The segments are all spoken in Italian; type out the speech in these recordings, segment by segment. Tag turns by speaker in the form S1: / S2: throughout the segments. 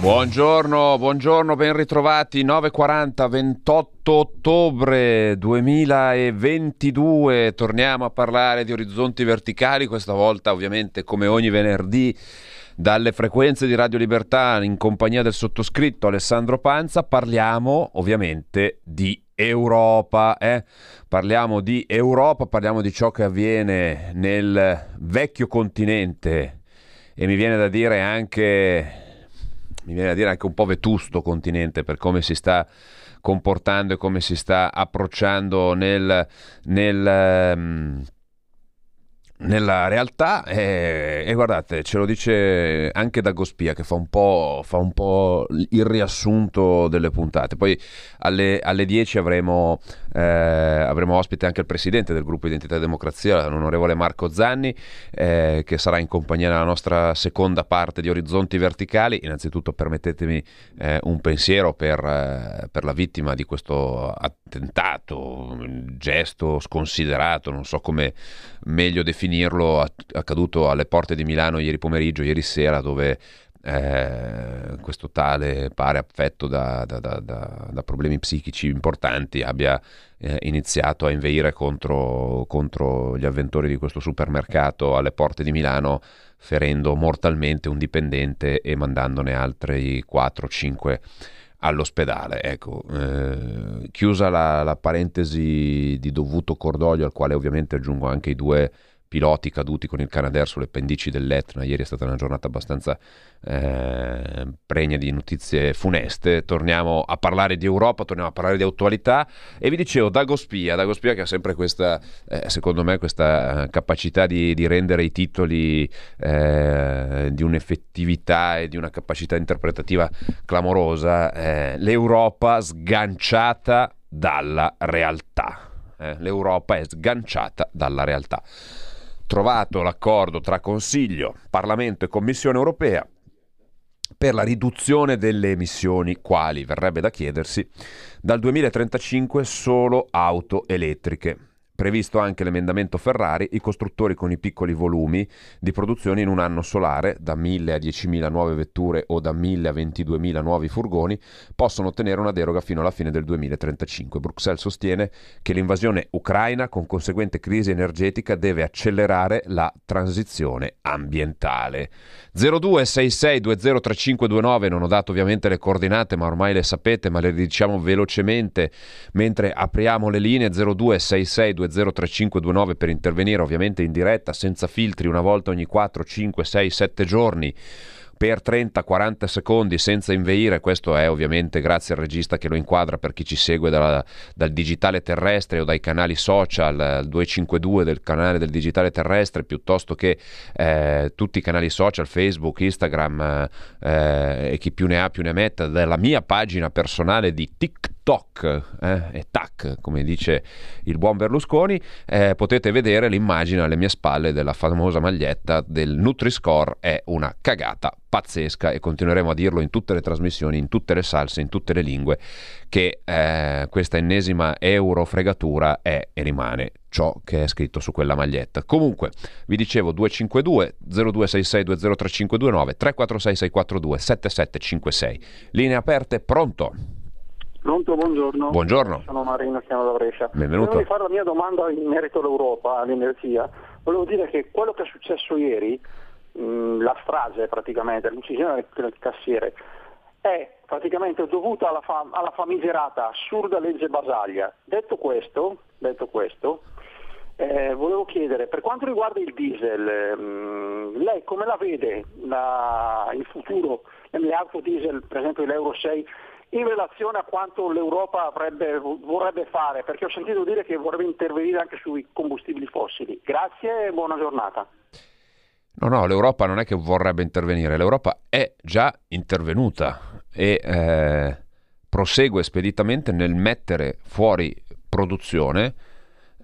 S1: Buongiorno, buongiorno, ben ritrovati. 9.40, 28 ottobre 2022. Torniamo a parlare di orizzonti verticali, questa volta ovviamente come ogni venerdì dalle frequenze di Radio Libertà in compagnia del sottoscritto Alessandro Panza. Parliamo ovviamente di Europa. Eh? Parliamo di Europa, parliamo di ciò che avviene nel vecchio continente e mi viene da dire anche mi viene a dire anche un po' vetusto continente per come si sta comportando e come si sta approcciando nel, nel um, nella realtà e, e, guardate ce lo dice anche Dagospia che fa un, po', fa un po' il riassunto delle puntate. Poi alle, alle 10 avremo, eh, avremo, ospite anche il presidente del gruppo Identità e Democrazia l'onorevole Marco Zanni eh, che sarà in compagnia nella nostra seconda parte di Orizzonti Verticali. Innanzitutto permettetemi eh, un pensiero per, eh, per la vittima di questo attentato gesto sconsiderato non so come meglio definirlo, accaduto alle porte di Milano ieri pomeriggio, ieri sera, dove eh, questo tale pare affetto da, da, da, da problemi psichici importanti abbia eh, iniziato a inveire contro, contro, gli avventori di questo supermercato alle porte di Milano ferendo mortalmente un dipendente e mandandone altri 4-5 all'ospedale. Ecco, eh, chiusa la, la, parentesi di dovuto cordoglio, al quale ovviamente aggiungo anche i due piloti caduti con il Canadair sulle pendici dell'Etna. Ieri è stata una giornata abbastanza eh, pregna di notizie funeste. Torniamo a parlare di Europa, torniamo a parlare di attualità e vi dicevo Dagospia, Dagospia che ha sempre questa, eh, secondo me, questa capacità di, di rendere i titoli eh, di un'effettività e di una capacità interpretativa clamorosa. Eh, L'Europa sganciata dalla realtà. Eh, L'Europa è sganciata dalla realtà trovato l'accordo tra Consiglio, Parlamento e Commissione europea per la riduzione delle emissioni, quali, verrebbe da chiedersi, dal 2035 solo auto elettriche. Previsto anche l'emendamento Ferrari, i costruttori con i piccoli volumi di produzione in un anno solare, da 1.000 a 10.000 nuove vetture o da 1.000 a 22.000 nuovi furgoni, possono ottenere una deroga fino alla fine del 2035. Bruxelles sostiene che l'invasione ucraina, con conseguente crisi energetica, deve accelerare la transizione ambientale. 0266203529, non ho dato ovviamente le coordinate, ma ormai le sapete, ma le diciamo velocemente mentre apriamo le linee 0266 023529 per intervenire ovviamente in diretta senza filtri una volta ogni 4, 5, 6, 7 giorni per 30-40 secondi senza inveire, questo è ovviamente grazie al regista che lo inquadra per chi ci segue dalla, dal digitale terrestre o dai canali social, il 252 del canale del digitale terrestre, piuttosto che eh, tutti i canali social, Facebook, Instagram eh, e chi più ne ha più ne metta, della mia pagina personale di TikTok TOC eh, e TAC, come dice il buon Berlusconi, eh, potete vedere l'immagine alle mie spalle della famosa maglietta del Nutri-Score, è una cagata pazzesca e continueremo a dirlo in tutte le trasmissioni, in tutte le salse, in tutte le lingue, che eh, questa ennesima eurofregatura è e rimane ciò che è scritto su quella maglietta. Comunque, vi dicevo 252 0266 203529 346 642 7756. Linee aperte, pronto?
S2: Pronto, buongiorno.
S1: Buongiorno.
S2: Sono Marino, chiamo da Brescia.
S1: Benvenuto.
S2: Volevo fare la mia domanda in merito all'Europa, all'energia. Volevo dire che quello che è successo ieri, mh, la strage praticamente, l'uccisione del cassiere, è praticamente dovuta alla, fam- alla famigerata assurda legge Basaglia. Detto questo, detto questo eh, volevo chiedere, per quanto riguarda il diesel, mh, lei come la vede la, il futuro nelle auto diesel, per esempio l'Euro 6, in relazione a quanto l'Europa avrebbe, vorrebbe fare, perché ho sentito dire che vorrebbe intervenire anche sui combustibili fossili. Grazie e buona giornata.
S1: No, no, l'Europa non è che vorrebbe intervenire, l'Europa è già intervenuta e eh, prosegue speditamente nel mettere fuori produzione,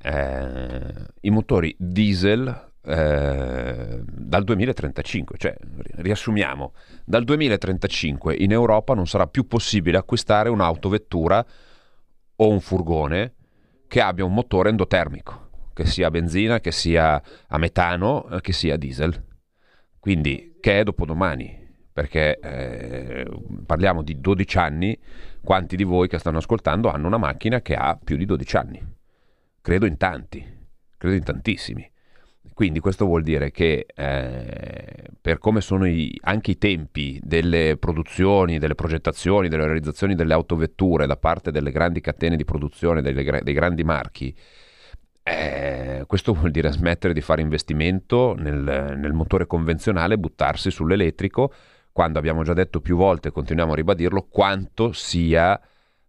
S1: eh, i motori diesel eh, dal 2035, cioè riassumiamo, dal 2035 in Europa non sarà più possibile acquistare un'autovettura o un furgone che abbia un motore endotermico, che sia benzina, che sia a metano, che sia diesel. Quindi che è dopodomani, perché eh, parliamo di 12 anni, quanti di voi che stanno ascoltando hanno una macchina che ha più di 12 anni? Credo in tanti, credo in tantissimi. Quindi questo vuol dire che eh, per come sono i, anche i tempi delle produzioni, delle progettazioni, delle realizzazioni delle autovetture da parte delle grandi catene di produzione, delle, dei grandi marchi, eh, questo vuol dire smettere di fare investimento nel, nel motore convenzionale e buttarsi sull'elettrico, quando abbiamo già detto più volte, continuiamo a ribadirlo, quanto sia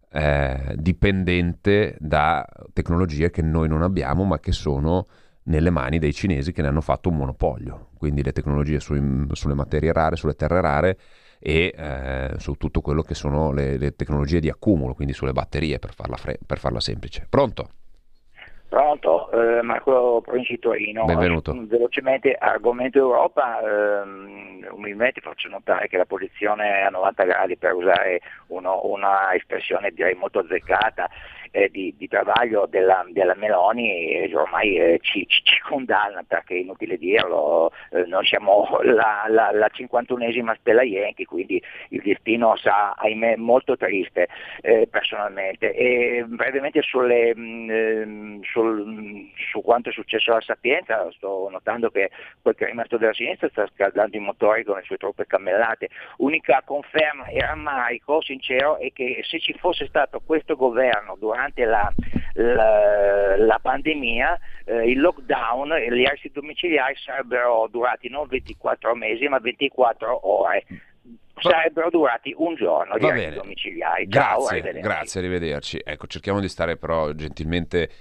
S1: eh, dipendente da tecnologie che noi non abbiamo ma che sono nelle mani dei cinesi che ne hanno fatto un monopolio. Quindi le tecnologie sui, sulle materie rare, sulle terre rare e eh, su tutto quello che sono le, le, tecnologie di accumulo, quindi sulle batterie per farla, fre- per farla semplice. Pronto?
S3: Pronto, eh, Marco Provinci Torino.
S1: Benvenuto.
S3: Velocemente, argomento Europa, ehm, umilmente faccio notare che la posizione a 90 gradi, per usare uno, una espressione direi molto azzeccata, eh, di, di, travaglio della, della Meloni eh, ormai eh, ci, ci, condanna perché è inutile dirlo, eh, noi siamo la, la, la 51esima stella Yankee, quindi il destino sa ahimè molto triste eh, personalmente. E brevemente sulle, mh, mm, ehm, sul, su quanto è successo alla Sapienza, sto notando che quel che è rimasto della sinistra sta scaldando i motori con le sue troppe cammellate. Unica conferma e rammarico sincero è che se ci fosse stato questo governo durante durante la, la, la pandemia eh, il lockdown e gli arresti domiciliari sarebbero durati non 24 mesi ma 24 ore sarebbero durati un giorno
S1: Va bene.
S3: domiciliari.
S1: Grazie, Ciao, grazie, arrivederci. Ecco, cerchiamo di stare però gentilmente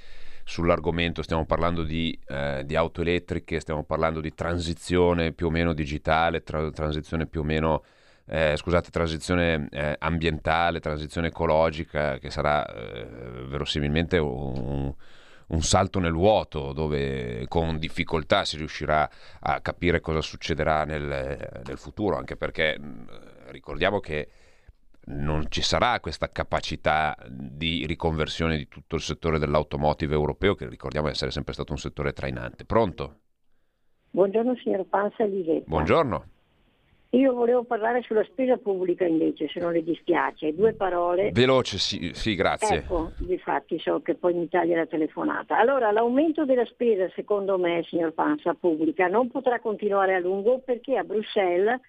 S1: sull'argomento, stiamo parlando di, eh, di, auto elettriche, stiamo parlando di transizione più o meno digitale, tra- transizione più o meno eh, scusate, transizione eh, ambientale, transizione ecologica, che sarà eh, verosimilmente un, un, salto nel vuoto dove con difficoltà si riuscirà a capire cosa succederà nel, nel futuro, anche perché ricordiamo che non ci sarà questa capacità di riconversione di tutto il settore dell'automotive europeo, che ricordiamo essere sempre stato un settore trainante. Pronto?
S4: Buongiorno signor Panza Lisetta.
S1: Buongiorno.
S4: Io volevo parlare sulla spesa pubblica invece, se non le dispiace. Due parole.
S1: Veloce, sì, sì grazie.
S4: Ecco, infatti so che poi mi taglia la telefonata. Allora, l'aumento della spesa, secondo me, signor Panza, pubblica, non potrà continuare a lungo perché a Bruxelles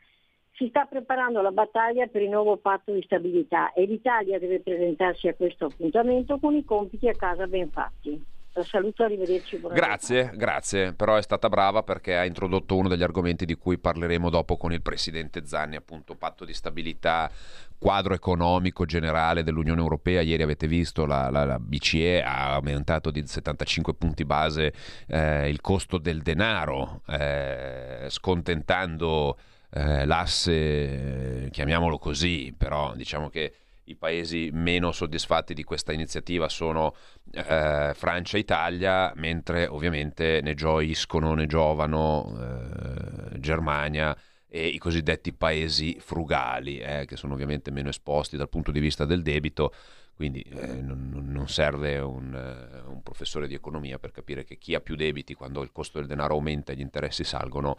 S4: si sta preparando la battaglia per il nuovo patto di stabilità e l'Italia deve presentarsi a questo appuntamento con i compiti a casa ben fatti. La saluto, arrivederci.
S1: Grazie, grazie, però è stata brava perché ha introdotto uno degli argomenti di cui parleremo dopo con il Presidente Zanni, appunto patto di stabilità, quadro economico generale dell'Unione Europea. Ieri avete visto la, la, la BCE ha aumentato di 75 punti base eh, il costo del denaro, eh, scontentando eh, l'asse, chiamiamolo così, però diciamo che i paesi meno soddisfatti di questa iniziativa sono eh, Francia e Italia, mentre ovviamente ne gioiscono, ne giovano eh, Germania e i cosiddetti paesi frugali, eh, che sono ovviamente meno esposti dal punto di vista del debito, quindi eh, non, non, serve un, uh, un, professore di economia per capire che chi ha più debiti quando il costo del denaro aumenta e gli interessi salgono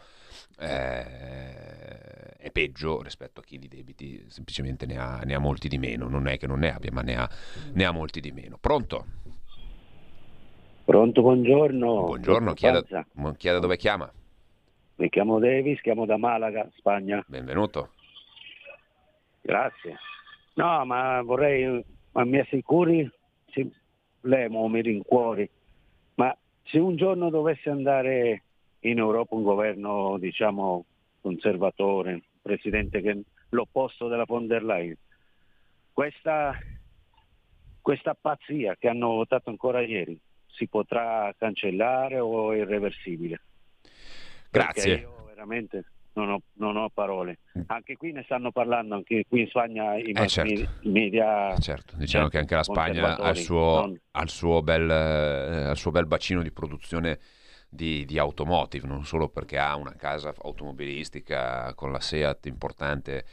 S1: eh, è peggio rispetto a chi di debiti semplicemente ne ha, ne ha, molti di meno. Non è che non ne abbia, ma ne ha, ne ha molti di meno. Pronto?
S5: Pronto, buongiorno.
S1: Buongiorno, chieda, chieda dove chiama.
S5: Mi chiamo Davis, chiamo da Malaga, Spagna.
S1: Benvenuto.
S5: Grazie. No, ma vorrei ma mi assicuri, sì, lei mi rincuori, ma se un giorno dovesse andare in Europa un governo, diciamo, conservatore, un presidente che l'opposto della von der Leyen, questa, questa pazzia che hanno votato ancora ieri si potrà cancellare o è irreversibile?
S1: Grazie.
S5: io veramente non ho, non ho, parole. Mm. Anche qui ne stanno parlando, anche qui in Spagna i
S1: eh, certo.
S5: media.
S1: Eh, certo, diciamo certo, che anche la Spagna ha il suo, non... ha il suo, bel, eh, il suo bel bacino di produzione di, di, automotive, non solo perché ha una casa automobilistica con la Seat importante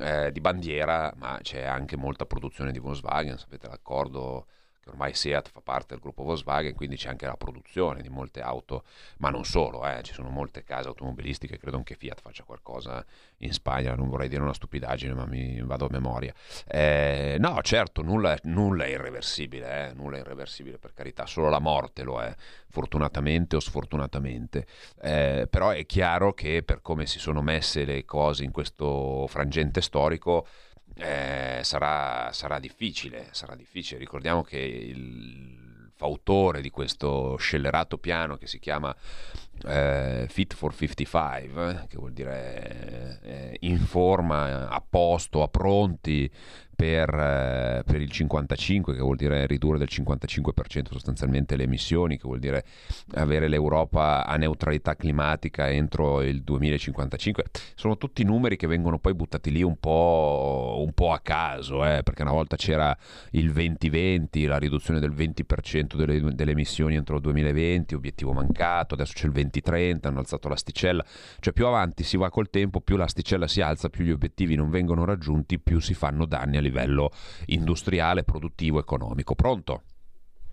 S1: eh, di bandiera, ma c'è anche molta produzione di Volkswagen, sapete l'accordo ormai Seat fa parte del gruppo Volkswagen, quindi c'è anche la produzione di molte auto, ma non solo, eh, ci sono molte case automobilistiche, credo anche Fiat faccia qualcosa in Spagna, non vorrei dire una stupidaggine, ma mi vado a memoria. Eh, no, certo, nulla, nulla è irreversibile, eh, nulla è irreversibile per carità, solo la morte lo è, fortunatamente o sfortunatamente. Eh, però è chiaro che per come si sono messe le cose in questo frangente storico, eh, sarà, sarà, difficile, sarà difficile. Ricordiamo che il fautore di questo scellerato piano che si chiama eh, Fit for 55, che vuol dire eh, in forma, a posto, a pronti per, eh, per, il 55, che vuol dire ridurre del 55% sostanzialmente le emissioni, che vuol dire avere l'Europa a neutralità climatica entro il 2055. Sono tutti numeri che vengono poi buttati lì un po', un po a caso, eh, perché una volta c'era il 2020, la riduzione del 20% delle, delle, emissioni entro il 2020, obiettivo mancato, adesso c'è il 2030, hanno alzato l'asticella, cioè più avanti si va col tempo, più l'asticella si alza, più gli obiettivi non vengono raggiunti, più si fanno danni a livello industriale, produttivo, economico. Pronto?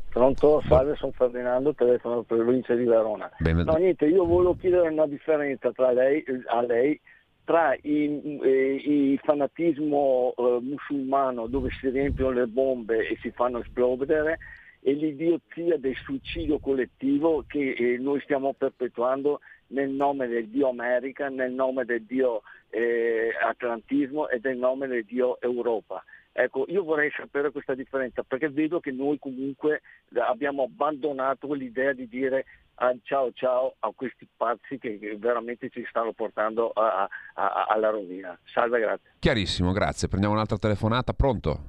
S6: Pronto, salve, sono Ferdinando, telefono per provincia di Verona.
S1: Benvenuto.
S6: No, niente, io volevo chiedere una differenza tra lei, a lei tra il, eh, fanatismo eh, musulmano dove si riempiono le bombe e si fanno esplodere e l'idiozia del suicidio collettivo che eh, noi stiamo perpetuando nel nome del Dio America, nel nome del Dio eh, Atlantismo e nel nome del Dio Europa. Ecco, io vorrei sapere questa differenza perché vedo che noi comunque abbiamo abbandonato l'idea di dire ah, ciao ciao a questi pazzi che veramente ci stanno portando a, a, alla rovina. Salve, grazie.
S1: Chiarissimo, grazie. Prendiamo un'altra telefonata. Pronto?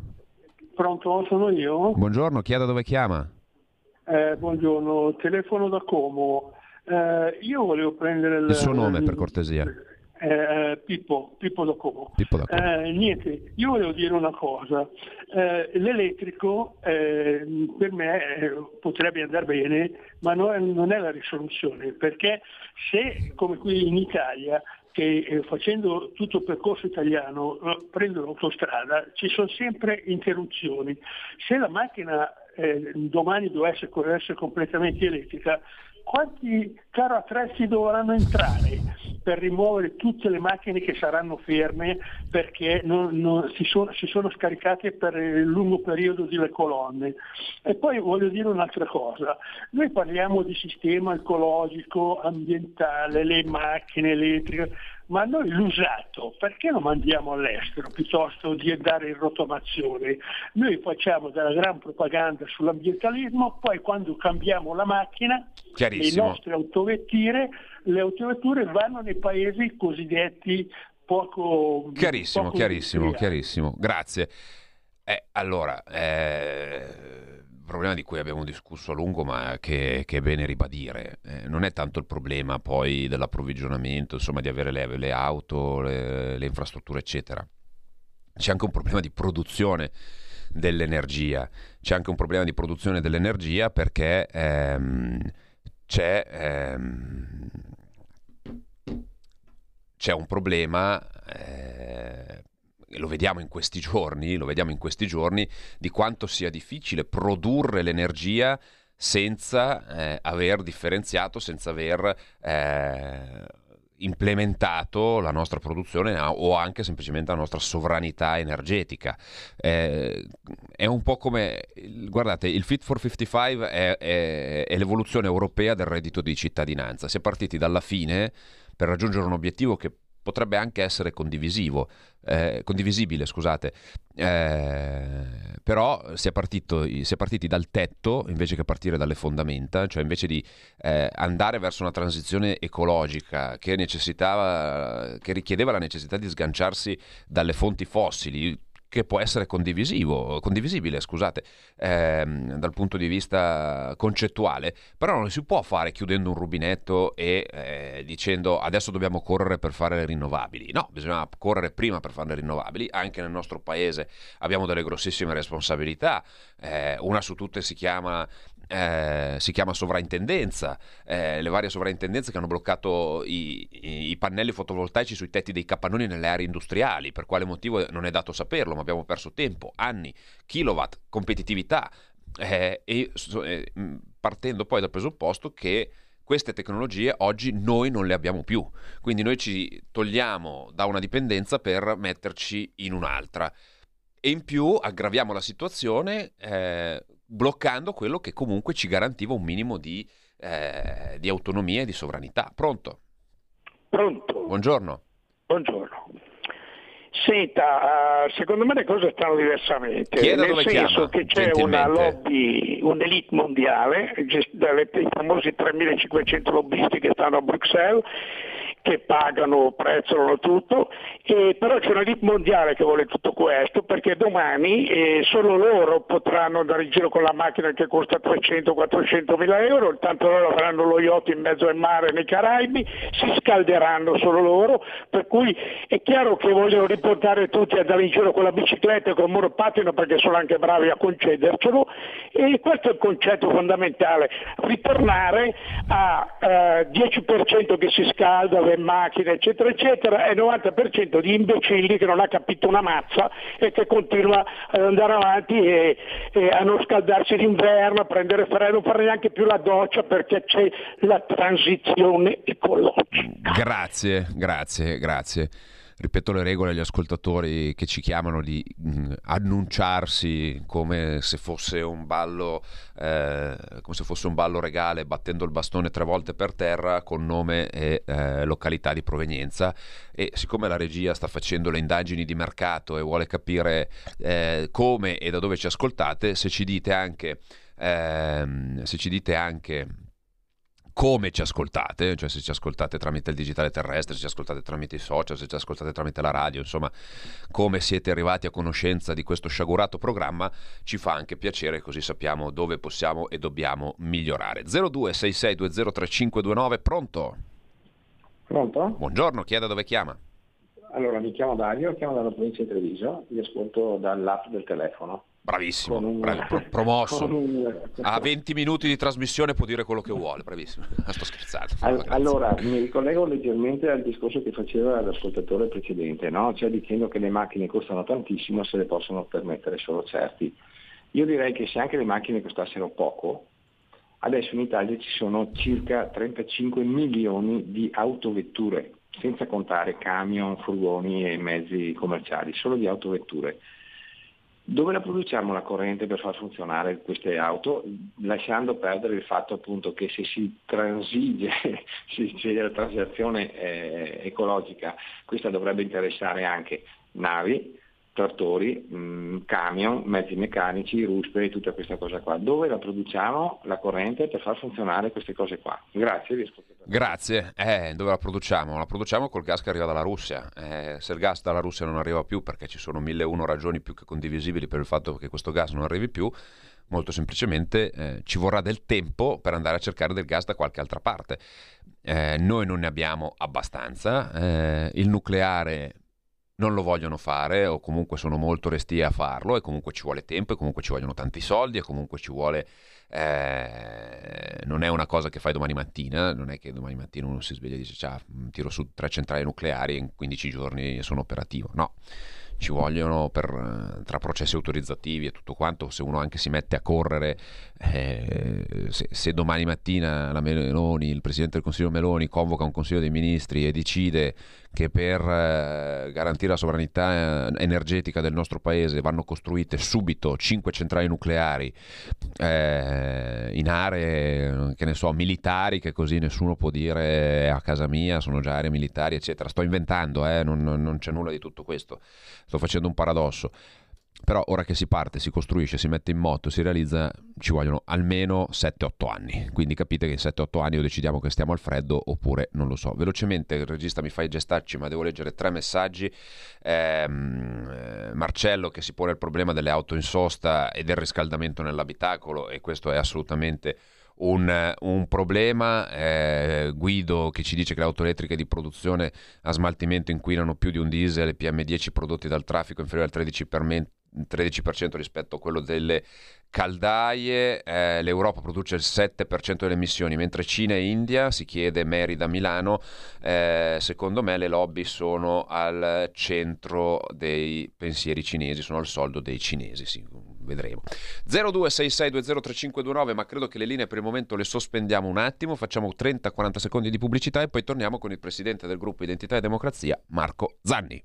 S7: Pronto, sono io.
S1: Buongiorno, chi è da dove chiama?
S7: Eh, buongiorno, telefono da Como. Eh, io volevo prendere il,
S1: il suo nome per cortesia.
S7: Eh, Pippo, Pippo da Como.
S1: Pippo da Como.
S7: Eh, niente, io volevo dire una cosa. Eh, l'elettrico eh, per me eh, potrebbe andare bene, ma no, non è la risoluzione, perché se come qui in Italia che eh, facendo tutto il percorso italiano prendo l'autostrada ci sono sempre interruzioni. Se la macchina domani dovesse essere completamente elettrica, quanti carro attrezzi dovranno entrare per rimuovere tutte le macchine che saranno ferme perché non, non, si, sono, si, sono, scaricate per il lungo periodo delle colonne. E poi voglio dire un'altra cosa, noi parliamo di sistema ecologico, ambientale, le macchine elettriche, ma noi l'usato perché lo mandiamo all'estero piuttosto di andare in rotomazione? Noi facciamo della gran propaganda sull'ambientalismo, poi quando cambiamo la macchina, le nostre autovetture, le autovetture vanno nei paesi cosiddetti poco...
S1: Chiarissimo, poco chiarissimo, chiarissimo. Grazie. Eh, allora, eh problema di cui abbiamo discusso a lungo, ma che, che è bene ribadire. Eh, non è tanto il problema poi dell'approvvigionamento, insomma, di avere le, le auto, le, le, infrastrutture, eccetera. C'è anche un problema di produzione dell'energia. C'è anche un problema di produzione dell'energia perché ehm, c'è, ehm, c'è un problema. Eh, lo vediamo in questi giorni, lo vediamo in questi giorni, di quanto sia difficile produrre l'energia senza eh, aver differenziato, senza aver eh, implementato la nostra produzione o anche semplicemente la nostra sovranità energetica. Eh, è un po' come, guardate, il Fit for 55 è, è, è l'evoluzione europea del reddito di cittadinanza. Si è partiti dalla fine per raggiungere un obiettivo che potrebbe anche essere condivisivo, eh, condivisibile, scusate, eh, però si è, partito, si è, partiti dal tetto invece che partire dalle fondamenta, cioè invece di eh, andare verso una transizione ecologica che, che richiedeva la necessità di sganciarsi dalle fonti fossili, che può essere condivisibile scusate, ehm, dal punto di vista concettuale, però non si può fare chiudendo un rubinetto e eh, dicendo adesso dobbiamo correre per fare le rinnovabili. No, bisogna correre prima per fare le rinnovabili. Anche nel nostro paese abbiamo delle grossissime responsabilità. Eh, una su tutte si chiama eh, si chiama sovraintendenza, eh, le varie sovraintendenze che hanno bloccato i, i, i, pannelli fotovoltaici sui tetti dei capannoni nelle aree industriali, per quale motivo non è dato saperlo, ma abbiamo perso tempo, anni, kilowatt, competitività eh, e eh, partendo poi dal presupposto che queste tecnologie oggi noi non le abbiamo più, quindi noi ci togliamo da una dipendenza per metterci in un'altra. E in più aggraviamo la situazione eh, bloccando quello che comunque ci garantiva un minimo di, eh, di autonomia e di sovranità. Pronto?
S8: Pronto.
S1: Buongiorno.
S8: Buongiorno. Senta, uh, secondo me le cose stanno diversamente,
S1: Chieda
S8: nel senso
S1: chiama,
S8: che c'è una lobby, un'elite mondiale, i famosi 3500 lobbisti che stanno a Bruxelles che pagano, prezzolano tutto, e però c'è una elite mondiale che vuole tutto questo perché domani eh, solo loro potranno andare in giro con la macchina che costa 300-400 mila euro, tanto loro avranno lo yacht in mezzo al mare nei Caraibi, si scalderanno solo loro, per cui è chiaro che vogliono riportare tutti ad andare in giro con la bicicletta e con il monopattino perché sono anche bravi a concedercelo e questo è il concetto fondamentale, ritornare a eh, 10% che si scalda, macchine, eccetera, eccetera, e il 90% di imbecilli che non ha capito una mazza e che continua ad andare avanti e, e a non scaldarsi d'inverno, a prendere freddo, non fare neanche più la doccia perché c'è la transizione ecologica.
S1: Grazie, grazie, grazie ripeto le regole agli ascoltatori che ci chiamano di mh, mm, annunciarsi come se fosse un ballo eh, come se fosse un ballo regale battendo il bastone tre volte per terra con nome e eh, località di provenienza. E siccome la regia sta facendo le indagini di mercato e vuole capire eh, come e da dove ci ascoltate se ci dite anche ehm, se ci dite anche come ci ascoltate, cioè se ci ascoltate tramite il digitale terrestre, se ci ascoltate tramite i social, se ci ascoltate tramite la radio, insomma, come siete arrivati a conoscenza di questo sciagurato programma, ci fa anche piacere così sappiamo dove possiamo e dobbiamo migliorare. 0266203529, pronto?
S9: Pronto?
S1: Buongiorno, chi è da dove chiama?
S9: Allora, mi chiamo Dario, chiamo dalla provincia di Treviso, vi ascolto dall'app del telefono.
S1: Bravissimo, un... bravi, promosso. Un... A 20 minuti di trasmissione può dire quello che vuole, bravissimo. Sto scherzando.
S9: All- allora, mi ricollego leggermente al discorso che faceva l'ascoltatore precedente, no? cioè dicendo che le macchine costano tantissimo se le possono permettere solo certi. Io direi che se anche le macchine costassero poco, adesso in Italia ci sono circa 35 milioni di autovetture, senza contare camion, furgoni e mezzi commerciali, solo di autovetture dove la produciamo la corrente per far funzionare queste auto, lasciando perdere il fatto appunto che se si transige, se c'è la transazione eh, ecologica, questa dovrebbe interessare anche navi, trattori, mh, mm, camion, mezzi meccanici, rusperi, tutta questa cosa qua. Dove la produciamo la corrente per far funzionare queste cose qua? Grazie, vi
S1: Grazie. Eh, dove la produciamo? La produciamo col gas che arriva dalla Russia. Eh, se il gas dalla Russia non arriva più perché ci sono mille e uno ragioni più che condivisibili per il fatto che questo gas non arrivi più, molto semplicemente eh, ci vorrà del tempo per andare a cercare del gas da qualche altra parte. Eh, noi non ne abbiamo abbastanza, eh, il nucleare non lo vogliono fare o comunque sono molto resti a farlo e comunque ci vuole tempo e comunque ci vogliono tanti soldi e comunque ci vuole... Eh, non è una cosa che fai domani mattina, non è che domani mattina uno si sveglia e dice ciao, tiro su tre centrali nucleari e in 15 giorni sono operativo. No, ci vogliono per, tra processi autorizzativi e tutto quanto, se uno anche si mette a correre, eh, se, se, domani mattina la Meloni, il Presidente del Consiglio Meloni convoca un Consiglio dei Ministri e decide che per eh, garantire la sovranità eh, energetica del nostro paese vanno costruite subito cinque centrali nucleari eh, in aree, che ne so, militari, che così nessuno può dire a casa mia sono già aree militari, eccetera. Sto inventando, eh, non, non c'è nulla di tutto questo, sto facendo un paradosso però ora che si parte, si costruisce, si mette in moto, si realizza, ci vogliono almeno 7-8 anni. Quindi capite che in 7-8 anni o decidiamo che stiamo al freddo oppure non lo so. Velocemente il regista mi fa i gestacci, ma devo leggere tre messaggi. Ehm, eh, Marcello che si pone il problema delle auto in sosta e del riscaldamento nell'abitacolo e questo è assolutamente un, un problema. Eh, Guido che ci dice che le auto elettriche di produzione a smaltimento inquinano più di un diesel e PM10 prodotti dal traffico inferiore al 13%, 13% rispetto a quello delle caldaie, eh, l'Europa produce il 7% delle emissioni, mentre Cina e India, si chiede Mary da Milano, eh, secondo me le lobby sono al centro dei pensieri cinesi, sono al soldo dei cinesi, sì, vedremo. 0266203529, ma credo che le linee per il momento le sospendiamo un attimo, facciamo 30-40 secondi di pubblicità e poi torniamo con il presidente del gruppo Identità e Democrazia, Marco Zanni.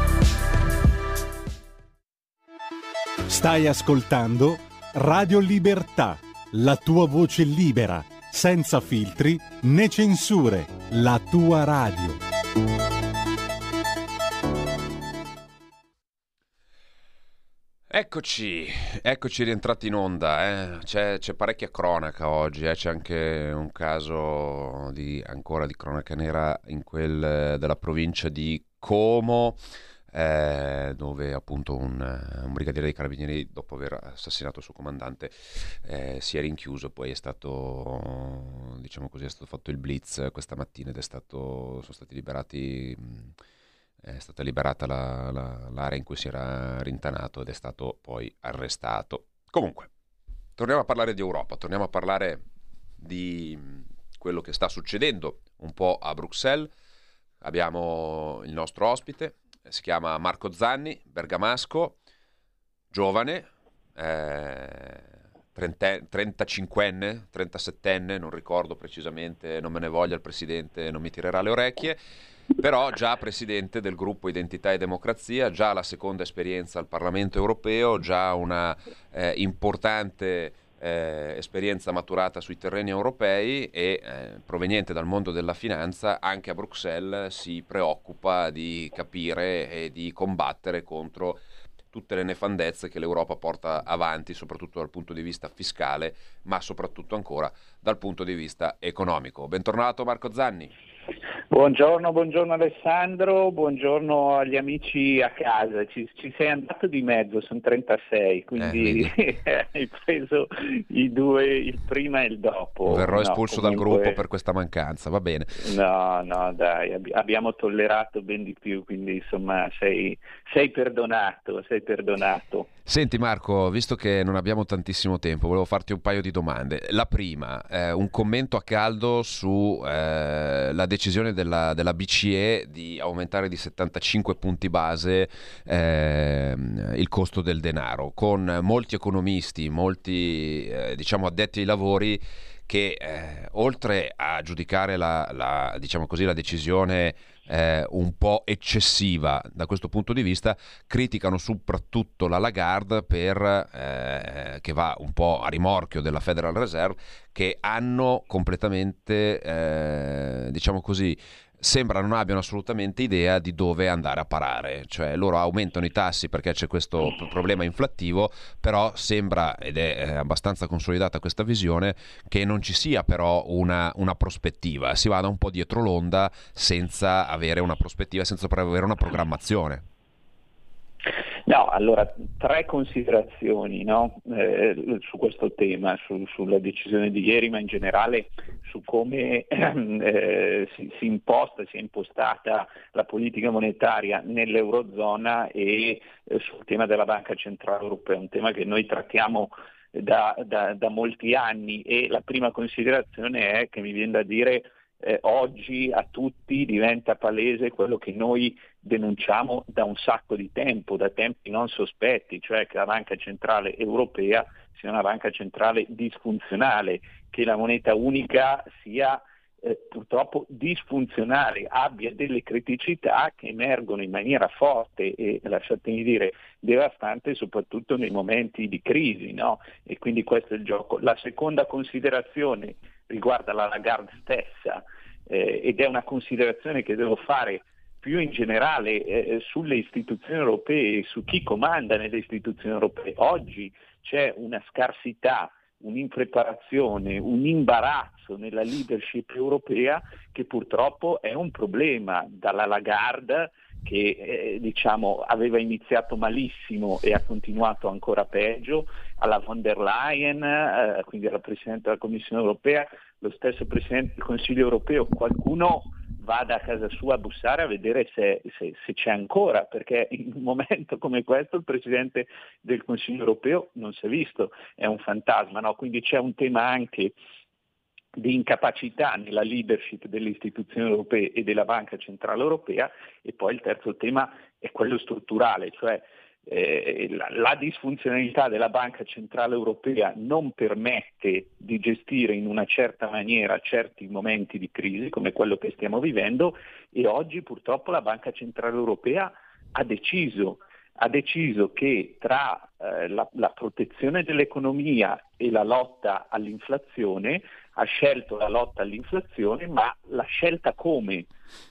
S10: Stai ascoltando Radio Libertà, la tua voce libera, senza filtri né censure, la tua radio.
S1: Eccoci, eccoci rientrati in onda, eh. c'è, c'è, parecchia cronaca oggi, eh. c'è anche un caso di, ancora di cronaca nera in quel della provincia di Como eh, dove appunto un, un, brigadiere dei carabinieri dopo aver assassinato il suo comandante eh, si è rinchiuso. Poi è stato diciamo così è stato fatto il blitz questa mattina ed è stato sono stati liberati è stata liberata la, la, l'area in cui si era rintanato ed è stato poi arrestato. Comunque torniamo a parlare di Europa torniamo a parlare di quello che sta succedendo un po' a Bruxelles. Abbiamo il nostro ospite si chiama Marco Zanni, bergamasco, giovane, eh, 35enne, 37enne, non ricordo precisamente, non me ne voglia il presidente, non mi tirerà le orecchie, però già presidente del gruppo Identità e Democrazia, già la seconda esperienza al Parlamento europeo, già una eh, importante eh, esperienza maturata sui terreni europei e eh, proveniente dal mondo della finanza, anche a Bruxelles si preoccupa di capire e di combattere contro tutte le nefandezze che l'Europa porta avanti, soprattutto dal punto di vista fiscale, ma soprattutto ancora dal punto di vista economico. Bentornato Marco Zanni.
S11: Buongiorno, buongiorno Alessandro, buongiorno agli amici a casa, ci, ci sei andato di mezzo, sono 36, quindi eh, hai preso i due, il prima e il dopo.
S1: Verrò no, espulso comunque... dal gruppo per questa mancanza, va bene.
S11: No, no, dai, ab- abbiamo tollerato ben di più, quindi insomma sei, sei perdonato, sei perdonato.
S1: Senti Marco, visto che non abbiamo tantissimo tempo, volevo farti un paio di domande. La prima, eh, un commento a caldo sulla eh, decisione della, della, BCE di aumentare di 75 punti base eh, il costo del denaro, con molti economisti, molti eh, diciamo addetti ai lavori che eh, oltre a giudicare la, la, diciamo così, la decisione eh, un po' eccessiva. Da questo punto di vista, criticano soprattutto la Lagarde per, eh, che va un po' a rimorchio della Federal Reserve, che hanno completamente, eh, diciamo così, sembra non abbiano assolutamente idea di dove andare a parare, cioè loro aumentano i tassi perché c'è questo problema inflattivo, però sembra, ed è eh, abbastanza consolidata questa visione, che non ci sia però una, una prospettiva, si vada un po' dietro l'onda senza avere una prospettiva, senza avere una programmazione.
S11: No, allora tre considerazioni no? eh, su questo tema, su, sulla decisione di ieri, ma in generale su come eh, si, si, imposta, si è impostata la politica monetaria nell'Eurozona e eh, sul tema della Banca Centrale Europea, un tema che noi trattiamo da, da, da molti anni e la prima considerazione è che mi viene da dire eh, oggi a tutti diventa palese quello che noi denunciamo da un sacco di tempo, da tempi non sospetti, cioè che la Banca Centrale Europea sia una banca centrale disfunzionale, che la moneta unica sia eh, purtroppo disfunzionale, abbia delle criticità che emergono in maniera forte e, lasciatemi dire, devastante soprattutto nei momenti di crisi. No? E quindi questo è il gioco. La seconda considerazione riguarda la Lagarde stessa eh, ed è una considerazione che devo fare più in generale eh, sulle istituzioni europee e su chi comanda nelle istituzioni europee. Oggi c'è una scarsità, un'impreparazione, un imbarazzo nella leadership europea che purtroppo è un problema dalla Lagarde che eh, diciamo, aveva iniziato malissimo e ha continuato ancora peggio, alla von der Leyen, eh, quindi alla Presidente della Commissione europea, lo stesso Presidente del Consiglio europeo, qualcuno vada a casa sua a bussare a vedere se, se, se, c'è ancora, perché in un momento come questo il Presidente del Consiglio europeo non si è visto, è un fantasma, no? quindi c'è un tema anche di incapacità nella leadership delle istituzioni europee e della Banca Centrale Europea e poi il terzo tema è quello strutturale, cioè eh, la, la, disfunzionalità della Banca Centrale Europea non permette di gestire in una certa maniera certi momenti di crisi come quello che stiamo vivendo e oggi purtroppo la Banca Centrale Europea ha deciso, ha deciso che tra eh, la, la protezione dell'economia e la lotta all'inflazione ha scelto la lotta all'inflazione, ma la scelta come?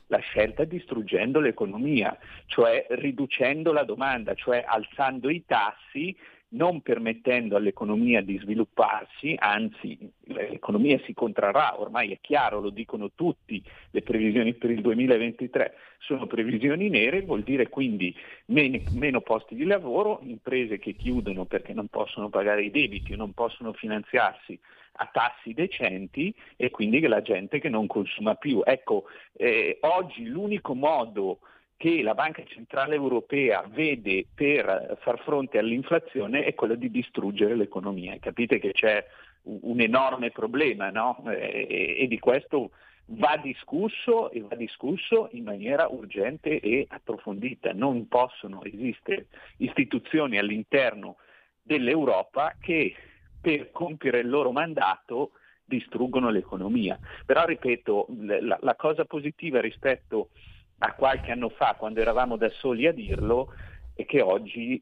S11: La scelta distruggendo l'economia, cioè riducendo la domanda, cioè alzando i tassi non permettendo all'economia di svilupparsi, anzi l'economia si contrarrà, ormai è chiaro, lo dicono tutti, le previsioni per il 2023 sono previsioni nere, vuol dire quindi meno, meno posti di lavoro, imprese che chiudono perché non possono pagare i debiti o non possono finanziarsi a tassi decenti e quindi la gente che non consuma più. Ecco, eh, oggi l'unico modo che la Banca Centrale Europea vede per far fronte all'inflazione è quello di distruggere l'economia. Capite che c'è un enorme problema no? e, e di questo va discusso e va discusso in maniera urgente e approfondita. Non possono esistere istituzioni all'interno dell'Europa che per compiere il loro mandato distruggono l'economia. Però ripeto, la, la cosa positiva rispetto a qualche anno fa, quando eravamo da soli a dirlo, è che oggi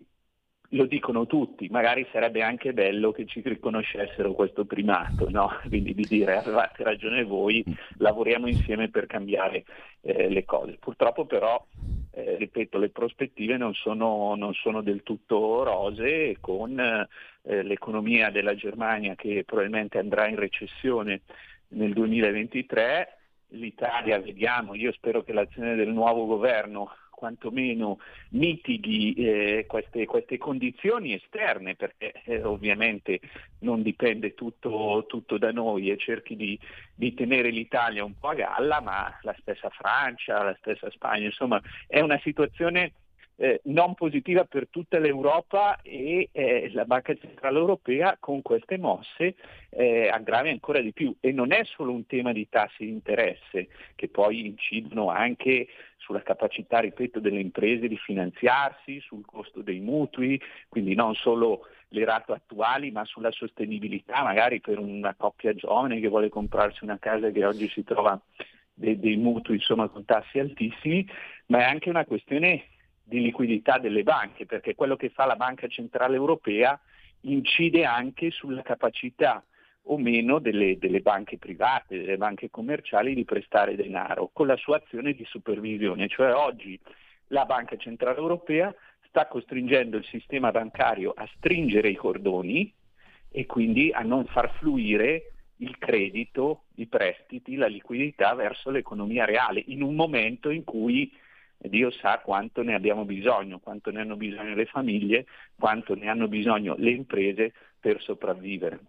S11: lo dicono tutti, magari sarebbe anche bello che ci riconoscessero questo primato, no? quindi di dire avevate ragione voi, lavoriamo insieme per cambiare eh, le cose. Purtroppo però, eh, ripeto, le prospettive non sono, non sono del tutto rose con eh, l'economia della Germania che probabilmente andrà in recessione nel 2023, l'Italia, vediamo, io spero che l'azione del nuovo governo quantomeno mitighi eh, queste, queste, condizioni esterne, perché eh, ovviamente non dipende tutto, tutto, da noi e cerchi di, di, tenere l'Italia un po' a galla, ma la stessa Francia, la stessa Spagna, insomma è una situazione eh, non positiva per tutta l'Europa e eh, la Banca Centrale Europea con queste mosse eh, aggrava ancora di più. E non è solo un tema di tassi di interesse che poi incidono anche sulla capacità, ripeto, delle imprese di finanziarsi, sul costo dei mutui, quindi non solo le rate attuali ma sulla sostenibilità magari per una coppia giovane che vuole comprarsi una casa che oggi si trova dei, dei mutui insomma con tassi altissimi, ma è anche una questione di liquidità delle banche, perché quello che fa la Banca Centrale Europea incide anche sulla capacità o meno delle, delle, banche private, delle banche commerciali di prestare denaro con la sua azione di supervisione. Cioè oggi la Banca Centrale Europea sta costringendo il sistema bancario a stringere i cordoni e quindi a non far fluire il credito, i prestiti, la liquidità verso l'economia reale in un momento in cui Dio sa quanto ne abbiamo bisogno, quanto ne hanno bisogno le famiglie, quanto ne hanno bisogno le imprese per sopravvivere.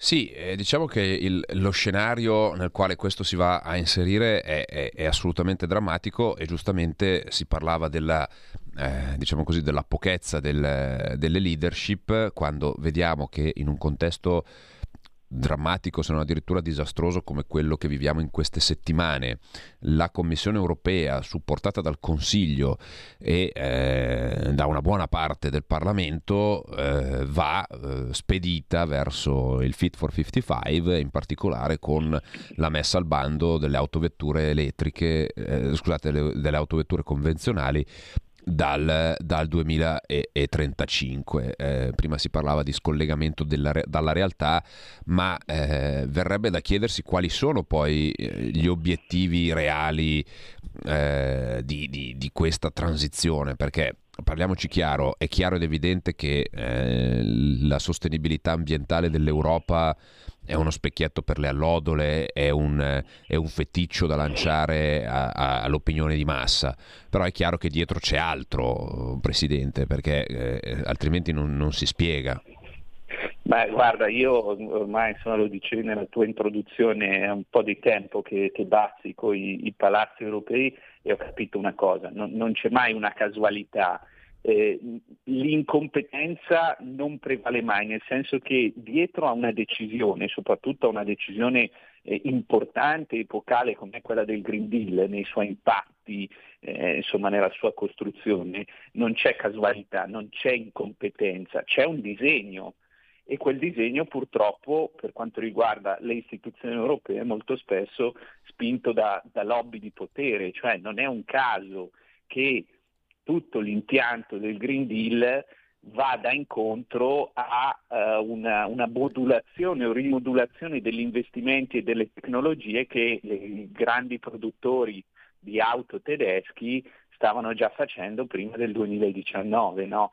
S1: Sì, eh, diciamo che il, lo scenario nel quale questo si va a inserire è, è, è assolutamente drammatico e giustamente si parlava della, eh, diciamo così, della pochezza del, delle leadership quando vediamo che in un contesto drammatico se non addirittura disastroso come quello che viviamo in queste settimane. La Commissione europea, supportata dal Consiglio e eh, da una buona parte del Parlamento, eh, va eh, spedita verso il Fit for 55, in particolare con la messa al bando delle autovetture elettriche, eh, scusate, le, delle autovetture convenzionali dal, dal 2035. Eh, prima si parlava di scollegamento della, dalla realtà, ma eh, verrebbe da chiedersi quali sono poi eh, gli obiettivi reali eh, di, di, di questa transizione, perché parliamoci chiaro, è chiaro ed evidente che eh, la sostenibilità ambientale dell'Europa è uno specchietto per le allodole, è un, è un feticcio da lanciare a, a, all'opinione di massa, però è chiaro che dietro c'è altro, Presidente, perché eh, altrimenti non, non, si spiega.
S11: Beh, guarda, io ormai insomma, lo dicevi nella tua introduzione, è un po' di tempo che, che bazzico i, i palazzi europei e ho capito una cosa, non, non c'è mai una casualità. Eh, l'incompetenza non prevale mai, nel senso che dietro a una decisione, soprattutto a una decisione eh, importante, epocale come quella del Green Deal, nei suoi impatti, eh, insomma nella sua costruzione, non c'è casualità, non c'è incompetenza, c'è un disegno e quel disegno purtroppo per quanto riguarda le istituzioni europee molto spesso spinto da, da lobby di potere, cioè non è un caso che tutto l'impianto del Green Deal vada incontro a uh, una, una, modulazione o rimodulazione degli investimenti e delle tecnologie che i grandi produttori di auto tedeschi stavano già facendo prima del 2019. No?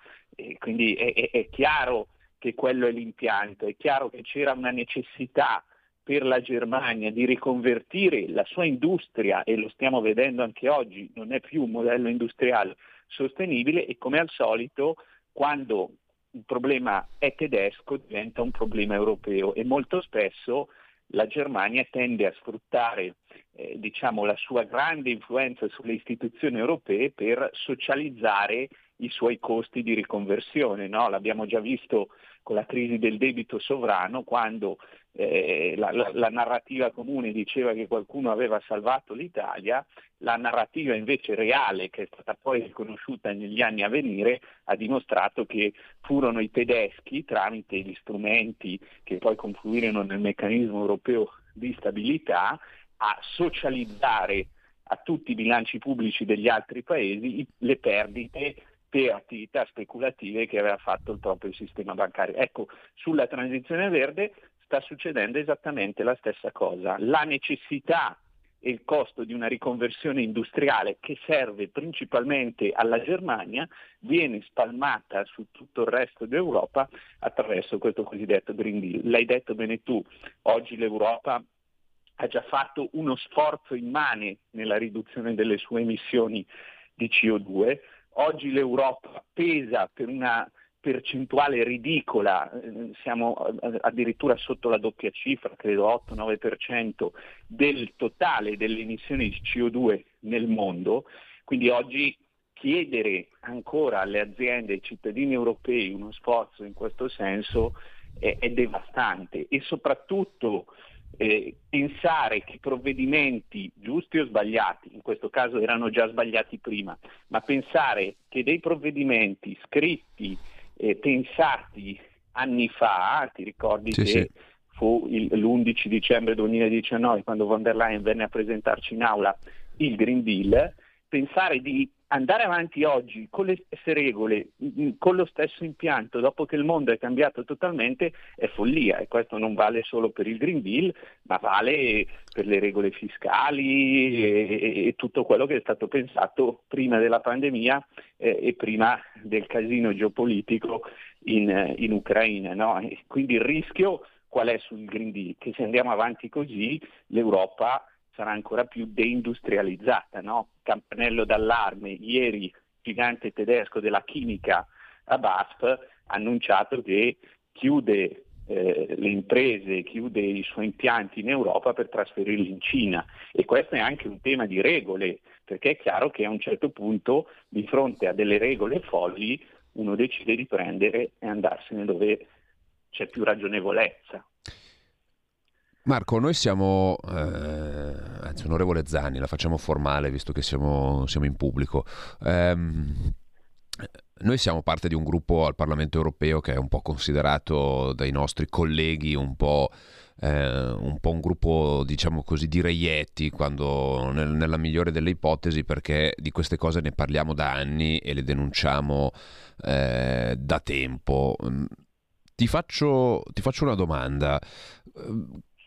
S11: quindi è, è, è chiaro che quello è l'impianto, è chiaro che c'era una necessità per la Germania di riconvertire la sua industria, e lo stiamo vedendo anche oggi, non è più un modello industriale sostenibile e come al solito quando il problema è tedesco diventa un problema europeo e molto spesso la Germania tende a sfruttare eh, diciamo, la sua grande influenza sulle istituzioni europee per socializzare i suoi costi di riconversione. No? L'abbiamo già visto con la crisi del debito sovrano, quando eh, la, la, la, narrativa comune diceva che qualcuno aveva salvato l'Italia, la narrativa invece reale, che è stata poi riconosciuta negli anni a venire, ha dimostrato che furono i tedeschi, tramite gli strumenti che poi confluirono nel meccanismo europeo di stabilità, a socializzare a tutti i bilanci pubblici degli altri paesi le perdite per attività speculative che aveva fatto il proprio sistema bancario. Ecco, sulla transizione verde sta succedendo esattamente la stessa cosa. La necessità e il costo di una riconversione industriale che serve principalmente alla Germania viene spalmata su tutto il resto d'Europa attraverso questo cosiddetto Green Deal. L'hai detto bene tu, oggi l'Europa ha già fatto uno sforzo immane nella riduzione delle sue emissioni di CO2, Oggi l'Europa pesa per una percentuale ridicola, eh, siamo addirittura sotto la doppia cifra, credo 8-9% del totale delle emissioni di CO2 nel mondo, quindi oggi chiedere ancora alle aziende ai cittadini europei uno sforzo in questo senso è, è devastante e soprattutto eh, pensare che provvedimenti giusti o sbagliati, in questo caso erano già sbagliati prima, ma pensare che dei provvedimenti scritti, eh, pensati anni fa, ti ricordi sì, che sì. fu il, l'11 dicembre 2019 quando von der Leyen venne a presentarci in aula il Green Deal, pensare di andare avanti oggi con le stesse regole, con lo stesso impianto, dopo che il mondo è cambiato totalmente, è follia e questo non vale solo per il Green Deal, ma vale per le regole fiscali e, e tutto quello che è stato pensato prima della pandemia eh, e prima del casino geopolitico in, in Ucraina. No? quindi il rischio qual è sul Green Deal? Che se andiamo avanti così l'Europa sarà ancora più deindustrializzata. No? Campanello d'allarme, ieri gigante tedesco della chimica a BASF ha annunciato che chiude eh, le imprese, chiude i suoi impianti in Europa per trasferirli in Cina e questo è anche un tema di regole, perché è chiaro che a un certo punto di fronte a delle regole folli uno decide di prendere e andarsene dove c'è più ragionevolezza.
S1: Marco, noi siamo, eh, anzi onorevole Zanni, la facciamo formale visto che siamo, siamo in pubblico. Um, noi siamo parte di un gruppo al Parlamento europeo che è un po' considerato dai nostri colleghi un po', eh, un, po un, gruppo, diciamo così, di reietti, quando, nel, nella migliore delle ipotesi, perché di queste cose ne parliamo da anni e le denunciamo eh, da tempo. Ti faccio, ti faccio una domanda